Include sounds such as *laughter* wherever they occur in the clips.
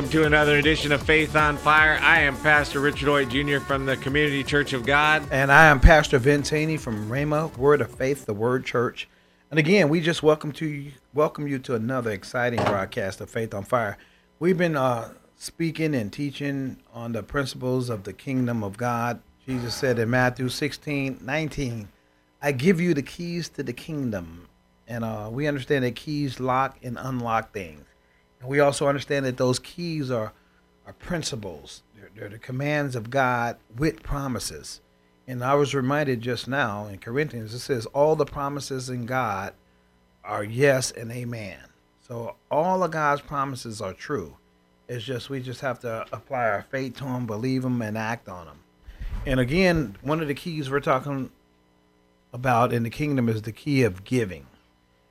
Welcome to another edition of Faith on Fire. I am Pastor Richard Hoyt Jr. from the Community Church of God. And I am Pastor Vince Haynie from Rhema Word of Faith, the Word Church. And again, we just welcome to you, welcome you to another exciting broadcast of Faith on Fire. We've been uh, speaking and teaching on the principles of the kingdom of God. Jesus said in Matthew 16, 19, I give you the keys to the kingdom. And uh, we understand that keys lock and unlock things. And we also understand that those keys are, are principles. They're, they're the commands of God with promises. And I was reminded just now in Corinthians, it says, all the promises in God are yes and amen. So all of God's promises are true. It's just we just have to apply our faith to them, believe them, and act on them. And again, one of the keys we're talking about in the kingdom is the key of giving.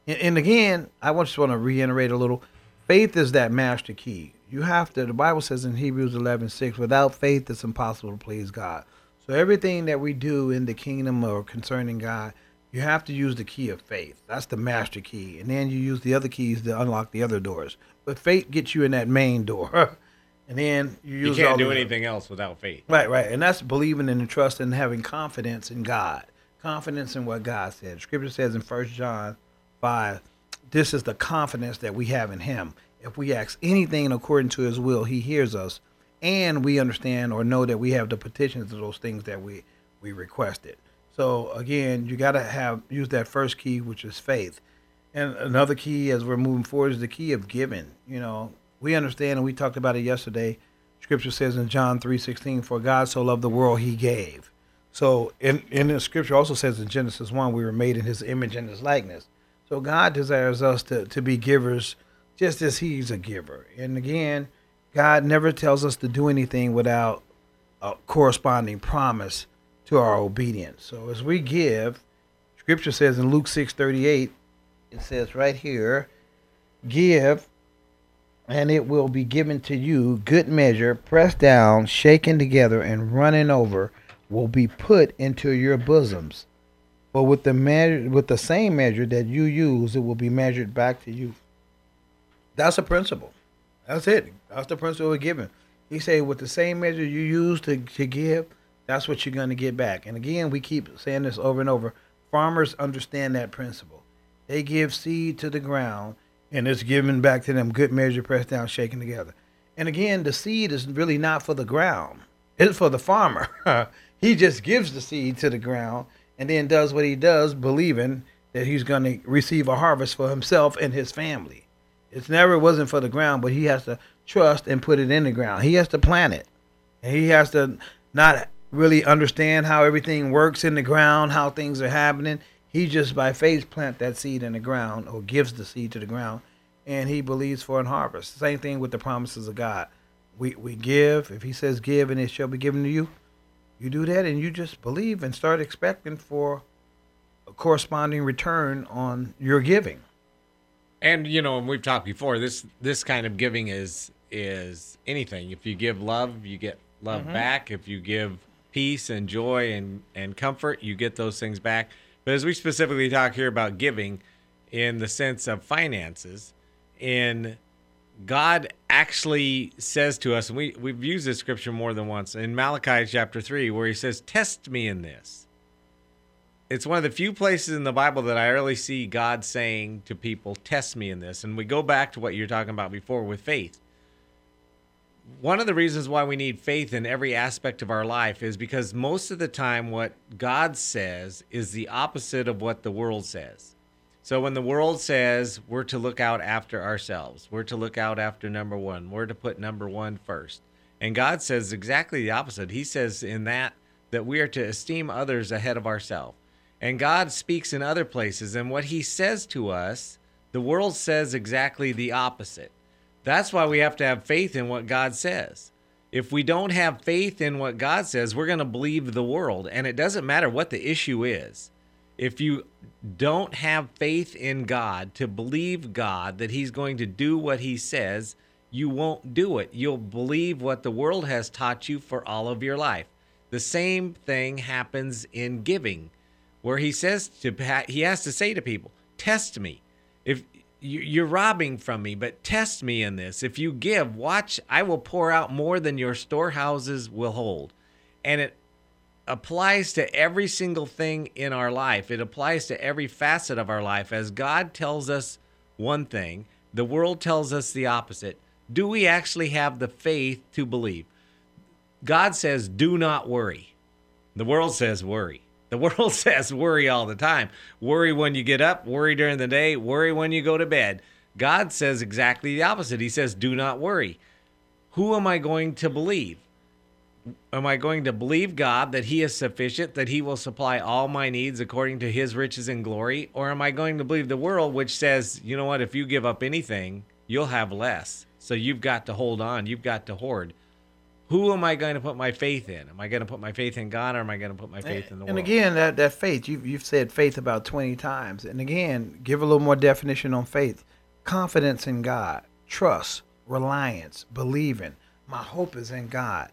And, and again, I just want to reiterate a little faith is that master key. You have to, the Bible says in Hebrews 11 6, without faith, it's impossible to please God. So everything that we do in the kingdom or concerning God, you have to use the key of faith. That's the master key. And then you use the other keys to unlock the other doors. But faith gets you in that main door. *laughs* and then you use You can't do anything else without faith. Right, right. And that's believing and trusting and having confidence in God. Confidence in what God said. Scripture says in First John 5, this is the confidence that we have in him. If we ask anything according to his will, he hears us. And we understand or know that we have the petitions of those things that we, we requested. So again, you gotta have use that first key, which is faith. And another key as we're moving forward is the key of giving. You know, we understand and we talked about it yesterday. Scripture says in John three sixteen, For God so loved the world he gave. So in, in the scripture also says in Genesis one, we were made in his image and his likeness. So God desires us to, to be givers just as he's a giver. And again, God never tells us to do anything without a corresponding promise to our obedience. So as we give, scripture says in Luke 6:38, it says right here, give and it will be given to you good measure, pressed down, shaken together and running over will be put into your bosoms. But with the measure with the same measure that you use, it will be measured back to you. That's a principle. That's it. That's the principle of giving. He said, with the same measure you use to, to give, that's what you're going to get back. And again, we keep saying this over and over. Farmers understand that principle. They give seed to the ground, and it's given back to them good measure, pressed down, shaken together. And again, the seed is really not for the ground, it's for the farmer. *laughs* he just gives the seed to the ground and then does what he does, believing that he's going to receive a harvest for himself and his family. It's never wasn't for the ground, but he has to trust and put it in the ground. He has to plant it. And he has to not really understand how everything works in the ground, how things are happening. He just by faith plant that seed in the ground or gives the seed to the ground and he believes for an harvest. Same thing with the promises of God. We we give, if he says give and it shall be given to you, you do that and you just believe and start expecting for a corresponding return on your giving. And you know, and we've talked before. This this kind of giving is is anything. If you give love, you get love mm-hmm. back. If you give peace and joy and and comfort, you get those things back. But as we specifically talk here about giving, in the sense of finances, in God actually says to us, and we we've used this scripture more than once in Malachi chapter three, where He says, "Test me in this." it's one of the few places in the Bible that I really see God saying to people, "Test me in this." And we go back to what you're talking about before with faith. One of the reasons why we need faith in every aspect of our life is because most of the time what God says is the opposite of what the world says. So when the world says we're to look out after ourselves, we're to look out after number 1, we're to put number one first. And God says exactly the opposite. He says in that that we are to esteem others ahead of ourselves. And God speaks in other places and what he says to us, the world says exactly the opposite. That's why we have to have faith in what God says. If we don't have faith in what God says, we're going to believe the world. And it doesn't matter what the issue is. If you don't have faith in God to believe God that He's going to do what He says, you won't do it. You'll believe what the world has taught you for all of your life. The same thing happens in giving, where He says to He has to say to people, "Test me. If you're robbing from me, but test me in this. If you give, watch, I will pour out more than your storehouses will hold. And it applies to every single thing in our life, it applies to every facet of our life. As God tells us one thing, the world tells us the opposite. Do we actually have the faith to believe? God says, do not worry. The world says, worry. The *laughs* world says worry all the time. Worry when you get up, worry during the day, worry when you go to bed. God says exactly the opposite. He says, do not worry. Who am I going to believe? Am I going to believe God that He is sufficient, that He will supply all my needs according to His riches and glory? Or am I going to believe the world, which says, you know what, if you give up anything, you'll have less. So you've got to hold on, you've got to hoard who am I going to put my faith in? Am I going to put my faith in God or am I going to put my faith in the and world? And again, that, that faith, you've, you've said faith about 20 times. And again, give a little more definition on faith confidence in God, trust, reliance, believing. My hope is in God.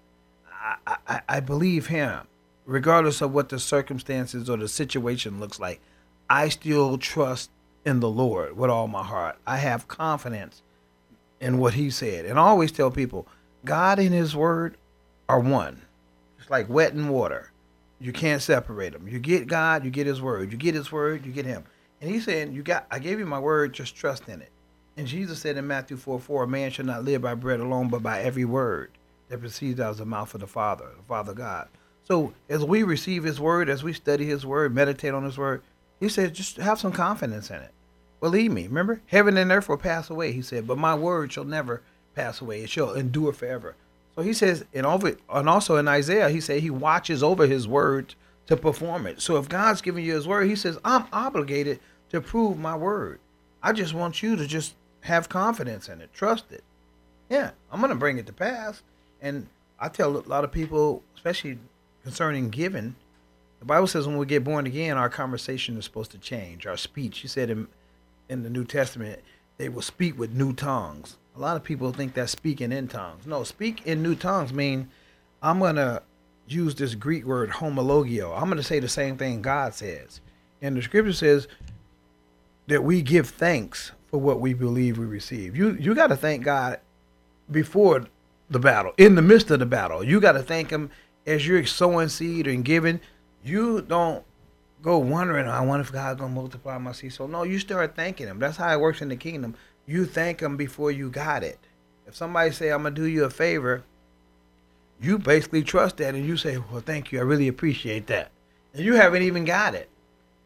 I, I, I believe Him, regardless of what the circumstances or the situation looks like. I still trust in the Lord with all my heart. I have confidence in what He said. And I always tell people, God and His Word are one. It's like wet and water. You can't separate them. You get God, you get His Word. You get His Word, you get Him. And He's saying, "You got. I gave you my Word. Just trust in it." And Jesus said in Matthew 4 4, A man shall not live by bread alone, but by every word that proceeds out of the mouth of the Father, the Father God. So as we receive His Word, as we study His Word, meditate on His Word, He said, just have some confidence in it. Believe me. Remember, heaven and earth will pass away, He said, but my Word shall never pass away. It shall endure forever. So he says, and over, and also in Isaiah, he said he watches over his word to perform it. So if God's giving you his word, he says, I'm obligated to prove my word. I just want you to just have confidence in it, trust it. Yeah, I'm going to bring it to pass. And I tell a lot of people, especially concerning giving, the Bible says when we get born again, our conversation is supposed to change. Our speech, you said in, in the New Testament, they will speak with new tongues. A lot of people think that speaking in tongues. No, speak in new tongues mean I'm to use this Greek word homologeo. I'm to say the same thing God says. And the scripture says that we give thanks for what we believe we receive. You you got to thank God before the battle, in the midst of the battle. You got to thank him as you're sowing seed and giving. You don't go wondering, I wonder if God's gonna multiply my seed. So no, you start thanking him. That's how it works in the kingdom you thank them before you got it. If somebody say, I'm gonna do you a favor, you basically trust that and you say, Well, thank you, I really appreciate that. And you haven't even got it.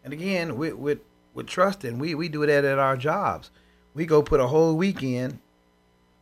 And again, with with, with trusting, we, we do that at our jobs. We go put a whole weekend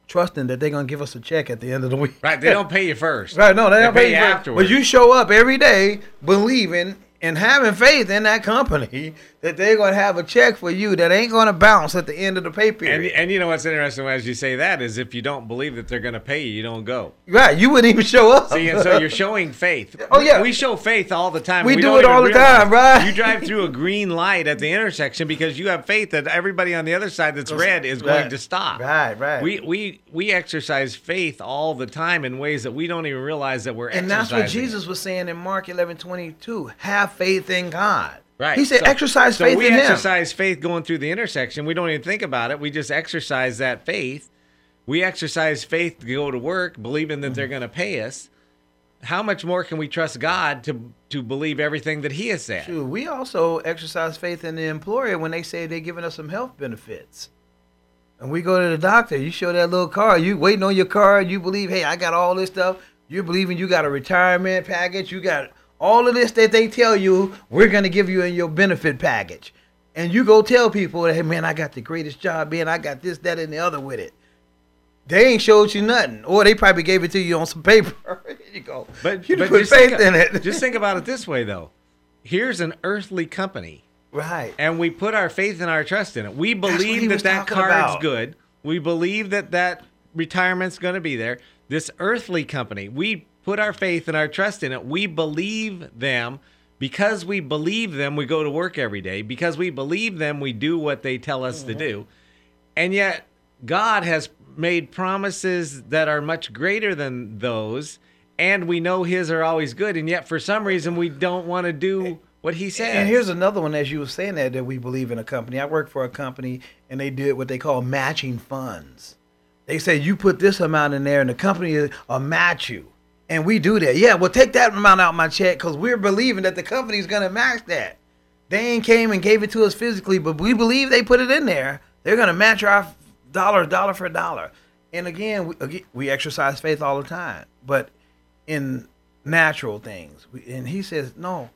trusting that they're gonna give us a check at the end of the week. Right, they don't pay you first. right, no, they, they don't pay, pay you afterwards. But you show up every day believing and having faith in that company that they're going to have a check for you that ain't going to bounce at the end of the pay period. And, and you know what's interesting as you say that is if you don't believe that they're going to pay you, you don't go. right, you wouldn't even show up. See, and so you're *laughs* showing faith. Oh, yeah. we show faith all the time. We do don't it all the time, right? You drive through a green light at the intersection because you have faith that everybody on the other side that's red is going to stop. Right, right. We we we exercise faith all the time in ways that we don't even realize that we're and that's what Jesus was saying in Mark 11 22. Have faith in God. Right. He said, So- exercise so faith we in Him. exercise faith going through the intersection. We don't even think about it. We just exercise that faith. We exercise faith to go to work, believing that they're mm-hmm. going to pay us. how much more can we trust God to to believe everything that He has said? Shoot, we also exercise faith in the employer when they say they're giving us some health benefits. And we go to the doctor, you show that little card, you waiting on your card, you believe, hey, I got all this stuff. You're believing you got a retirement package, you got all of this that they tell you we're gonna give you in your benefit package. And you go tell people, that hey man, I got the greatest job, man, I got this, that, and the other with it. They ain't showed you nothing, or they probably gave it to you on some paper. *laughs* Here you go. But, you but put faith think, in it. *laughs* just think about it this way, though. Here's an earthly company, right. and we put our faith and our trust in it. We believe that that card's about. good. We believe that that retirement's going to be there. This earthly company, we put our faith and our trust in it. We believe them. Because we believe them, we go to work every day. Because we believe them, we do what they tell us to mm-hmm. do. And yet, God has made promises that are much greater than those, and we know His are always good. And yet, for some reason, we don't want to do what He says. And here's another one, as you were saying that, that we believe in a company. I work for a company, and they did what they call matching funds. They say you put this amount in there, and the company will match you. And we do that. Yeah, well, take that amount out my check because we're believing that the company's going to match that. They ain't came and gave it to us physically, but we believe they put it in there. They're going to match our dollar, dollar for dollar. And again, we, again, we exercise faith all the time, but in natural things. And he says, no,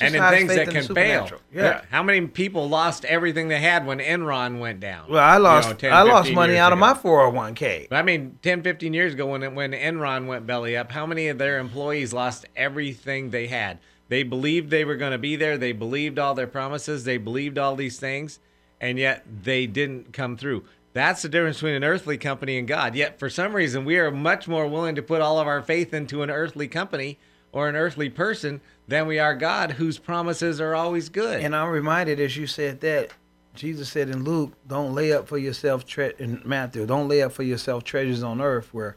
and in things that can fail. supernatural. Yeah. How many people lost everything they had when Enron went down? Well, I You lost know, 10, I lost money out of my 401k. But I mean, 10, 15 years ago when when Enron went belly up, how many of their employees lost everything they had? They believed they were going to be there. They believed all their promises. They believed all these things, and yet they didn't come through. That's the difference between an earthly company and God. Yet, for some reason, we are much more willing to put all of our faith into an earthly company or an earthly person than we are God, whose promises are always good. And I'm reminded as you said that Jesus said in Luke, "Don't lay up for yourself tre- in Matthew, don't lay up for yourself treasures on earth where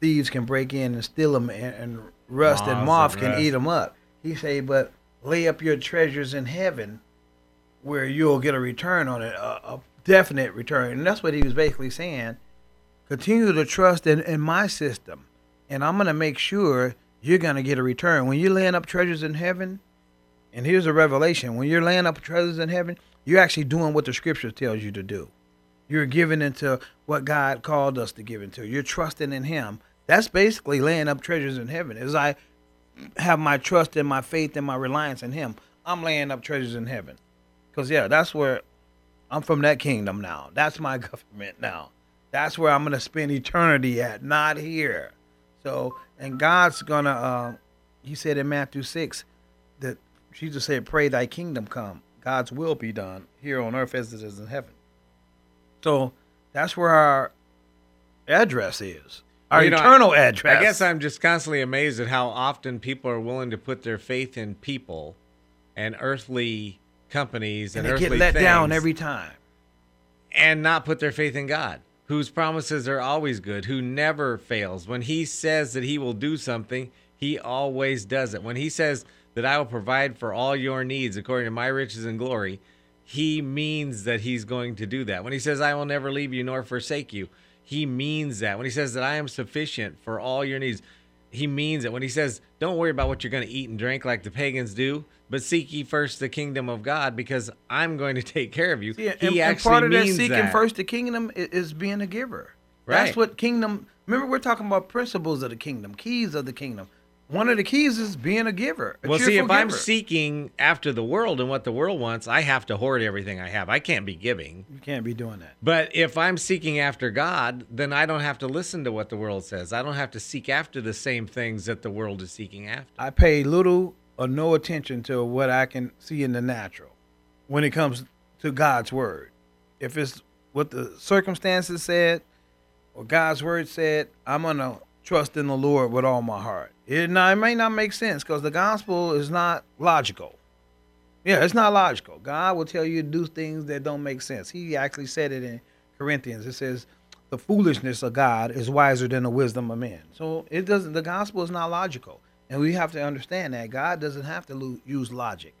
thieves can break in and steal them, and, and rust and moth can rust. eat them up." He say, "But lay up your treasures in heaven, where you'll get a return on it, a, a definite return." And that's what he was basically saying. Continue to trust in, in my system, and I'm gonna make sure you're gonna get a return when you're laying up treasures in heaven. And here's a revelation: when you're laying up treasures in heaven, you're actually doing what the Scripture tells you to do. You're giving into what God called us to give into. You're trusting in Him. That's basically laying up treasures in heaven. As I have my trust and my faith and my reliance in Him, I'm laying up treasures in heaven. Cause yeah, that's where I'm from. That kingdom now. That's my *laughs* government now. That's where I'm gonna spend eternity at, not here. So, and God's gonna. Uh, he said in Matthew six that Jesus said, "Pray Thy kingdom come. God's will be done here on earth as it is in heaven." So that's where our address is. Our you know, eternal address. I guess I'm just constantly amazed at how often people are willing to put their faith in people and earthly companies and, and they get let down every time. and not put their faith in God, whose promises are always good, who never fails. When he says that he will do something, he always does it. When he says that I will provide for all your needs according to my riches and glory, he means that he's going to do that. When he says I will never leave you nor forsake you, he means that. When he says that I am sufficient for all your needs, he means it. When he says, don't worry about what you're going to eat and drink like the pagans do, but seek ye first the kingdom of God because I'm going to *laughs* take care of you. And, he and actually part of that seeking that. first the kingdom is, is being a giver. Right. That's what kingdom. Remember, we're talking about principles of the kingdom, keys of the kingdom. One of the keys is being a giver. A Well, see, if cheerful I'm seeking after the world and what the world wants, I have to hoard everything I have. I can't be giving. you can't be doing that. But if I'm seeking after God, then I don't have to listen to what the world says. I don't have to seek after the same things that the world is seeking after. I pay little or no attention to what I can see in the natural when it comes to God's word. If it's what the circumstances said or God's word said, I'm gonna trust in the Lord with all my heart. It, now, it may not make sense because the gospel is not logical. Yeah, it's not logical. God will tell you to do things that don't make sense. He actually said it in Corinthians. It says, "The foolishness of God is wiser than the wisdom of men." So it doesn't. The gospel is not logical, and we have to understand that God doesn't have to lo- use logic.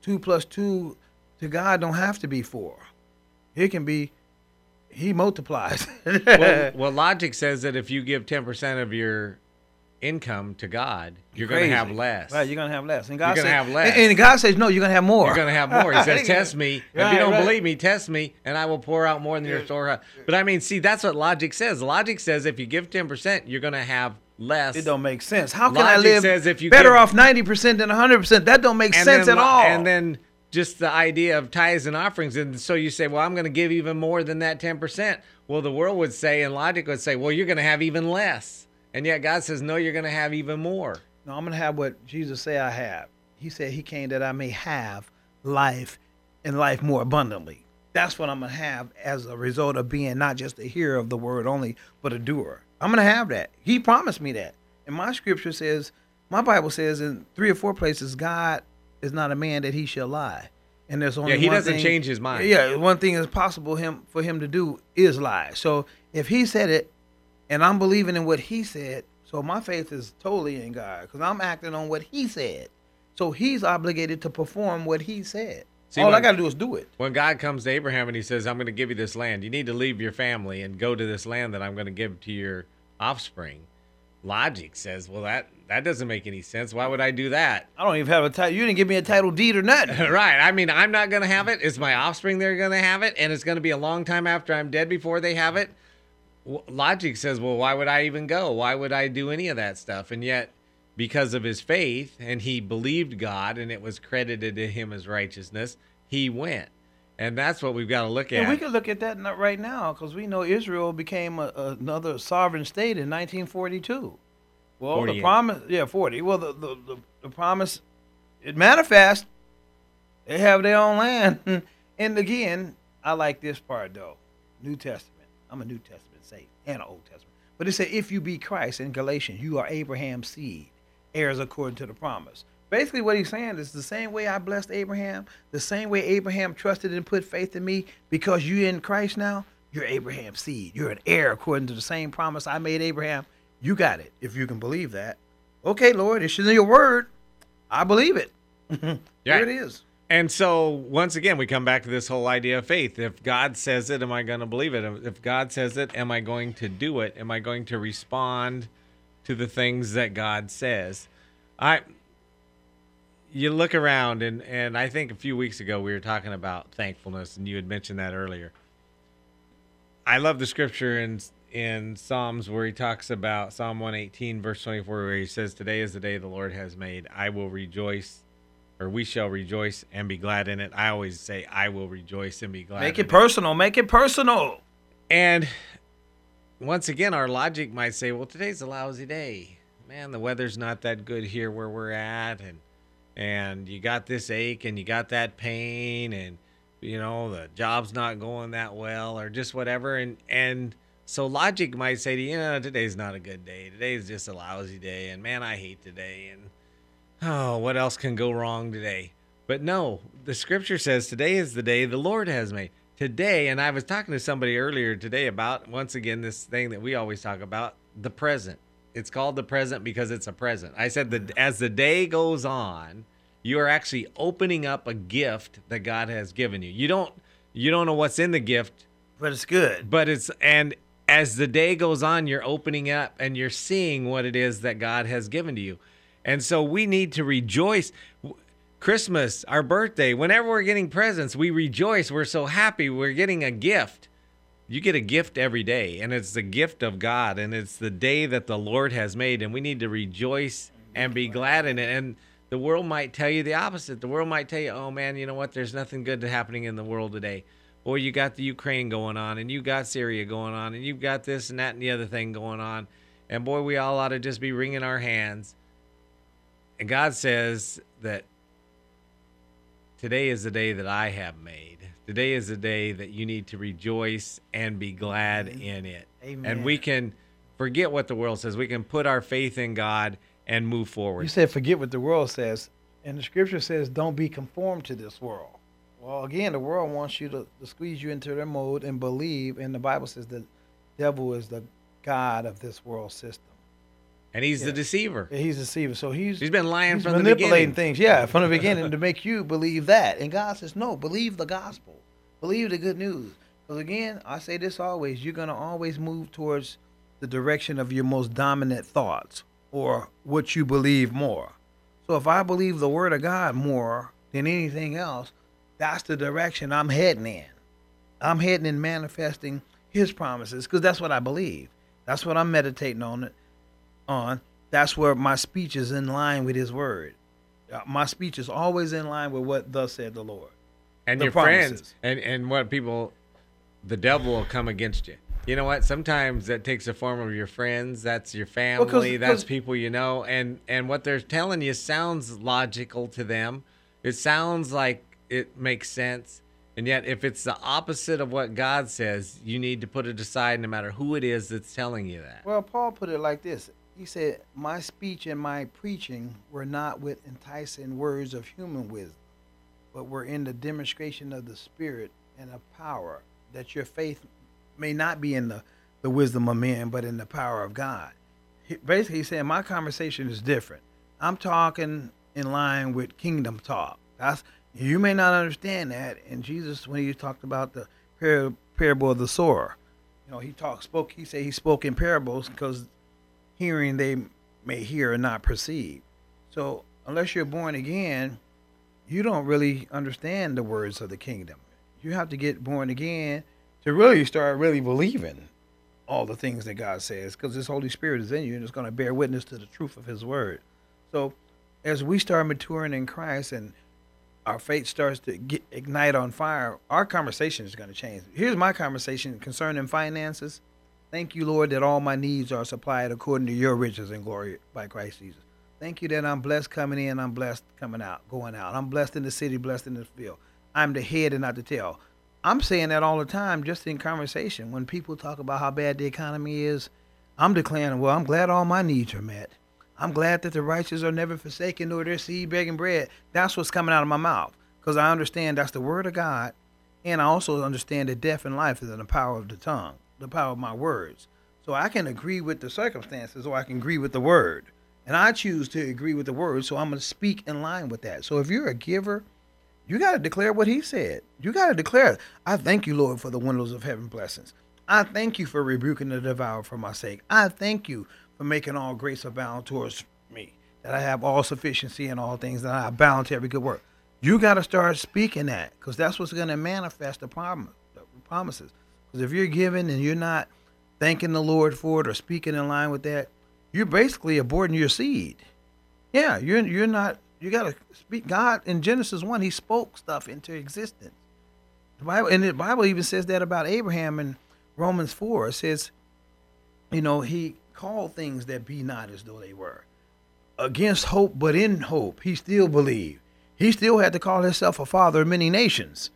Two plus two to God don't have to be four. It can be. He multiplies. well, *laughs* well, logic says that if you give 10% of your income to God, you're going to have less. Right, you're gonna have less. And God You're gonna says, have less. And, and God says, no, you're gonna have more. You're going to have more. He *laughs* says, "Test me. if you don't right. believe me, test me, and I will pour out more than your storehouse." But I mean, see, that's what logic says. Logic says if you give ten percent, you're going to have less. It don't make sense. How can I live says if you better give- off ninety percent than hundred percent? That don't make sense then, at all. And then just the idea of tithes and offerings, and so you say, "Well, I'm going to give even more than that ten percent." Well, the world would say, and logic would say, "Well, you're going to have even less," and yet God says, "No, you're going to have even more." no, I'm gonna have what Jesus said I have. He said He came that I may have life and life more abundantly. That's what I'm gonna have as a result of being not just a hearer of the word only, but a doer. I'm gonna have that. He promised me that. And my scripture says, my Bible says in three or four places, God is not a man that he shall lie. And there's only Yeah, he one doesn't thing- change his mind. Yeah, one thing is possible him for him to do is lie. So if he said it, and I'm believing in what he said, so my faith is totally in God because I'm acting on what he said. So he's obligated to perform what he said. See, All I got to do is do it. When God comes to Abraham and he says, I'm going to give you this land, you need to leave your family and go to this land that I'm going to give to your offspring. Logic says, well, that, that doesn't make any sense. Why would I do that? I don't even have a title. You didn't give me a title deed or nothing. *laughs* right. I mean, I'm not going to have it. It's my offspring that are going to have it, and it's going to be a long time after I'm dead before they have it. W- Logic says, well, why would I even go? Why would I do any of that stuff? And yet, because of his faith, and he believed God, and it was credited to him as righteousness, he went. And that's what we've got to look at. And we can look at that right now because we know Israel became a, another sovereign state in 1942. Well, 48. the promise, yeah, 40. Well, the, the, the, the promise, it manifests. They have their own land. *laughs* and again, I like this part though. New Testament. I'm a New Testament saint and an Old Testament. But it said, if you be Christ in Galatians, you are Abraham's seed, heirs according to the promise. Basically, what he's saying is the same way I blessed Abraham, the same way Abraham trusted and put faith in me, because you in Christ now, you're Abraham's seed. You're an heir according to the same promise I made Abraham. You got it, if you can believe that. Okay, Lord, it's in your word. I believe it. *laughs* There it is. And so once again, we come back to this whole idea of faith. If God says it, am I going to believe it? If God says it, am I going to do it? Am I going to respond to the things that God says? I you look around and and I think a few weeks ago we were talking about thankfulness and you had mentioned that earlier. I love the scripture in in Psalms where he talks about Psalm 118 verse 24 where he says today is the day the Lord has made. I will rejoice or we shall rejoice and be glad in it. I always say I will rejoice and be glad. Make it personal. Make it personal. And once again, our logic might say, well, today's a lousy day. Man, the weather's not that good here where we're at. And, and you got this ache and you got that pain and, you know, the job's not going that well or just whatever. And, and so logic might say to you, know, today's not a good day. Today's just a lousy day. And man, I hate today. And, oh, what else can go wrong today? But no, the scripture says today is the day the Lord has made. Today, and I was talking to somebody earlier today about once again this thing that we always talk about, the present. It's called the present because it's a present. I said that as the day goes on, you are actually opening up a gift that God has given you. You don't you don't know what's in the gift, But it's good. but it's and as the day goes on you're opening up and you're seeing what it is that god has given to you and so we need to rejoice christmas our birthday whenever we're getting presents we rejoice we're so happy we're getting a gift you get a gift every day and it's the gift of god and it's the day that the lord has made and we need to rejoice and be glad in it and the world might tell you the opposite the world might tell you oh man you know what there's nothing good happening in the world today or you got the Ukraine going on, and you got Syria going on, and you've got this and that and the other thing going on. And boy, we all ought to just be wringing our hands. And God says that today is the day that I have made. Today is a day that you need to rejoice and be glad in it. Amen. And we can forget what the world says. We can put our faith in God and move forward. You said forget what the world says, and the scripture says don't be conformed to this world. Well, again, the world wants you to, to squeeze you into their mold and believe, and the Bible says the devil is the god of this world system. And He's the Yeah. deceiver. He's deceiving, so he's He's been lying he's from the manipulating beginning. things. Yeah, from the beginning to make you believe that. And God says, no, believe the gospel, believe the good news. Because again, I say this always: you're gonna always move towards the direction of your most dominant thoughts. or what you believe more. So if I believe the word of God more than anything else, that's the direction I'm heading in. I'm heading in manifesting his promises because that's what I believe. That's what I'm meditating on it on. That's where my speech is in line with his word. Uh, My speech is always in line with what thus said the Lord. and the your promises. friends and and what people the devil will come against you you know what sometimes that takes the form of your friends that's your family that's 'cause- people you know and and what they're telling you sounds logical to them it sounds like it makes sense and yet if it's the opposite of what god says you need to put it aside no matter who it is that's telling you that Well, Paul put it like this. He said, My speech and my preaching were not with enticing words of human wisdom, but were in the demonstration of the Spirit and of power, that your faith may not be in the, the wisdom of men, but in the power of God. He, basically, he said, My conversation is different. I'm talking in line with kingdom talk. That's you may not understand that. And Jesus, when he talked about the par- parable of the sower, you know, he talked, spoke. He said he spoke in parables because hearing they may hear and not perceive. So unless you're born again, you don't really understand the words of the kingdom. You have to get born again to really start really believing all the things that God says because His Holy Spirit is in you and it's going to bear witness to the truth of His word. So as we start maturing in Christ and our faith starts to get, ignite on fire, our conversation is going to change. Here's my conversation concerning finances. Thank you, Lord, that all my needs are supplied according to your riches and glory by Christ Jesus. Thank you that I'm blessed coming in, I'm blessed coming out, going out. I'm blessed in the city, blessed in the field. I'm the head and not the tail. I'm saying that all the time, just in conversation. When people talk about how bad the economy is, I'm declaring, well, I'm glad all my needs are met. I'm glad that the righteous are never forsaken, nor their seed begging bread. That's what's coming out of my mouth, because I understand that's the word of God, and I also understand that death and life is in the power of the tongue, the power of my words. So I can agree with the circumstances, or I can agree with the word, and I choose to agree with the word. So I'm going to speak in line with that. So if you're a giver, you got to declare what he said. You got to declare, I thank you, Lord, for the windows of heaven blessings. I thank you for rebuking the devourer for my sake. I thank you for making all grace abound towards me, that I have all sufficiency in all things, that I abound to every good work. You got to start speaking that because that's what's going to manifest the, promise, the promises. Because if you're giving and you're not thanking the Lord for it or speaking in line with that, you're basically aborting your seed. Yeah, you're you're not. You got to speak. God in Genesis one, He spoke stuff into existence. The Bible and the Bible even says that about Abraham in Romans four. It says, you know, he called things that be not as though they were. Against hope, but in hope, he still believed. He still had to call himself a father of many nations,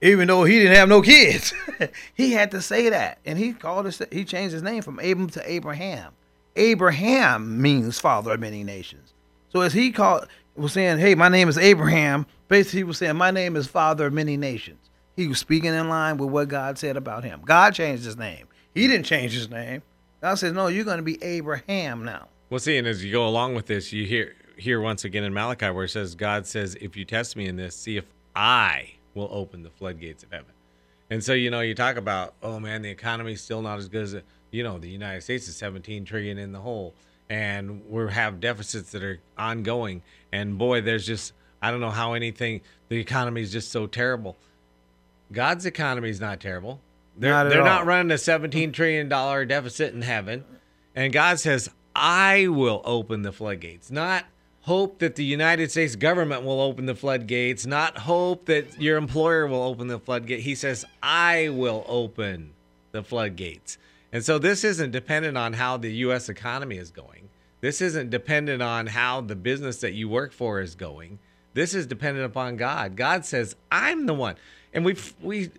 even though he didn't have no kids. *laughs* he had to say that, and he called his, he changed his name from Abram to Abraham. Abraham means father of many nations. So as he called was saying, "Hey, my name is Abraham," basically he was saying, "My name is father of many nations." He was speaking in line with what God said about him. God changed his name. He didn't change his name. God says, "No, you're going to be Abraham now." Well, see, and as you go along with this, you hear here once again in Malachi where it says, God says, if you test me in this, see if I will open the floodgates of heaven. And so, you know, you talk about, oh man, the economy's still not as good as, you know, the United States is 17 trillion in the hole, and we have deficits that are ongoing. And boy, there's just, I don't know how anything, the economy is just so terrible. God's economy is not terrible. They're, Not they're not running a 17 trillion dollar deficit in heaven. And God says, I will open the floodgates, not hope that the United States government will open the floodgates, not hope that your employer will open the floodgate. He says, I will open the floodgates. And so this isn't dependent on how the U.S. economy is going. This isn't dependent on how the business that you work for is going. This is dependent upon God. God says, I'm the one. And we we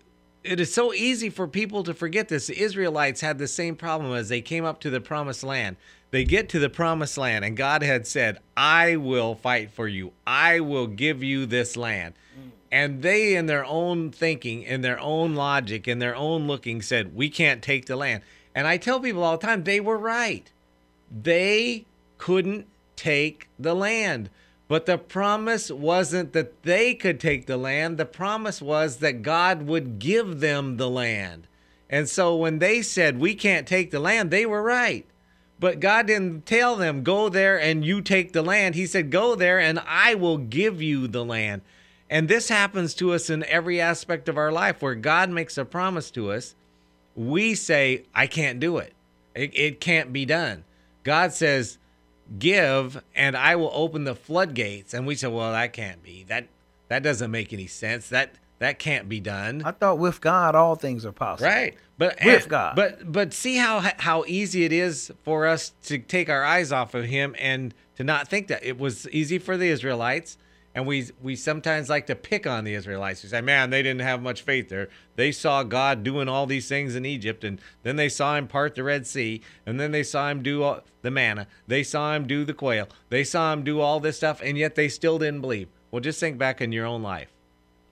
it is so easy for people to forget this. The Israelites had the same problem as they came up to the promised land. They get to the promised land, and God had said, I will fight for you, I will give you this land. Mm. And they, in their own thinking, in their own logic, in their own looking, said, We can't take the land. And I tell people all the time, they were right. They couldn't take the land. But the promise wasn't that they could take the land. The promise was that God would give them the land. And so when they said, We can't take the land, they were right. But God didn't tell them, go there and you take the land. He said, go there and I will give you the land. And this happens to us in every aspect of our life where God makes a promise to us. We say, I can't do it. It, it can't be done. God says, give and I will open the floodgates. And we said, well, that can't be. That that doesn't make any sense. That that can't be done. I thought with God all things are possible. Right. But With and- God. But but see how how easy it is for us to take our eyes off of him and to not think that it was easy for the Israelites. And we we sometimes like to pick on the Israelites. We say, "Man, they didn't have much faith there. They saw God doing all these things in Egypt, and then they saw Him part the Red Sea, and then they saw Him do all, the manna. They saw Him do the quail. They saw Him do all this stuff, and yet they still didn't believe." Well, just think back in your own life.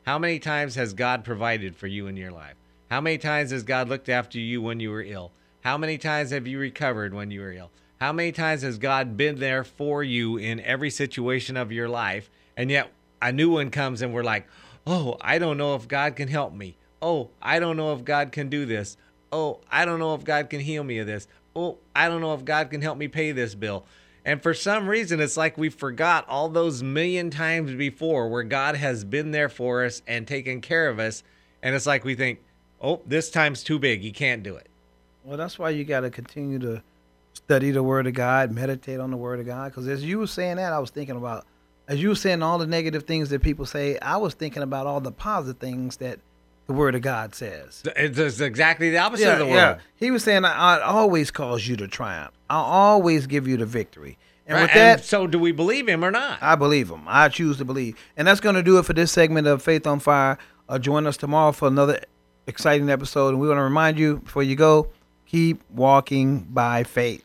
How many times has God provided for you in your life? How many times has God looked after you when you were ill? How many times have you recovered when you were ill? How many times has God been there for you in every situation of your life? And yet a new one comes and we're like, oh, I don't know if God can help me. Oh, I don't know if God can do this. Oh, I don't know if God can heal me of this. Oh, I don't know if God can help me pay this bill. And for some reason, it's like we forgot all those million times before where God has been there for us and taken care of us. And it's like we think, oh, this time's too big. He can't do it. Well, that's why you got to continue to study the Word of God, meditate on the Word of God. Because as you were saying that, I was thinking about, as you were saying all the negative things that people say, I was thinking about all the positive things that the Word of God says. It's exactly the opposite of the world. He was saying, I, I always cause you to triumph. I'll always give you the victory. And Right? with that, and so, do we believe him or not? I believe him. I choose to believe. And that's going to do it for this segment of Faith on Fire. Uh, join us tomorrow for another exciting episode. And we want to remind you before you go, keep walking by faith.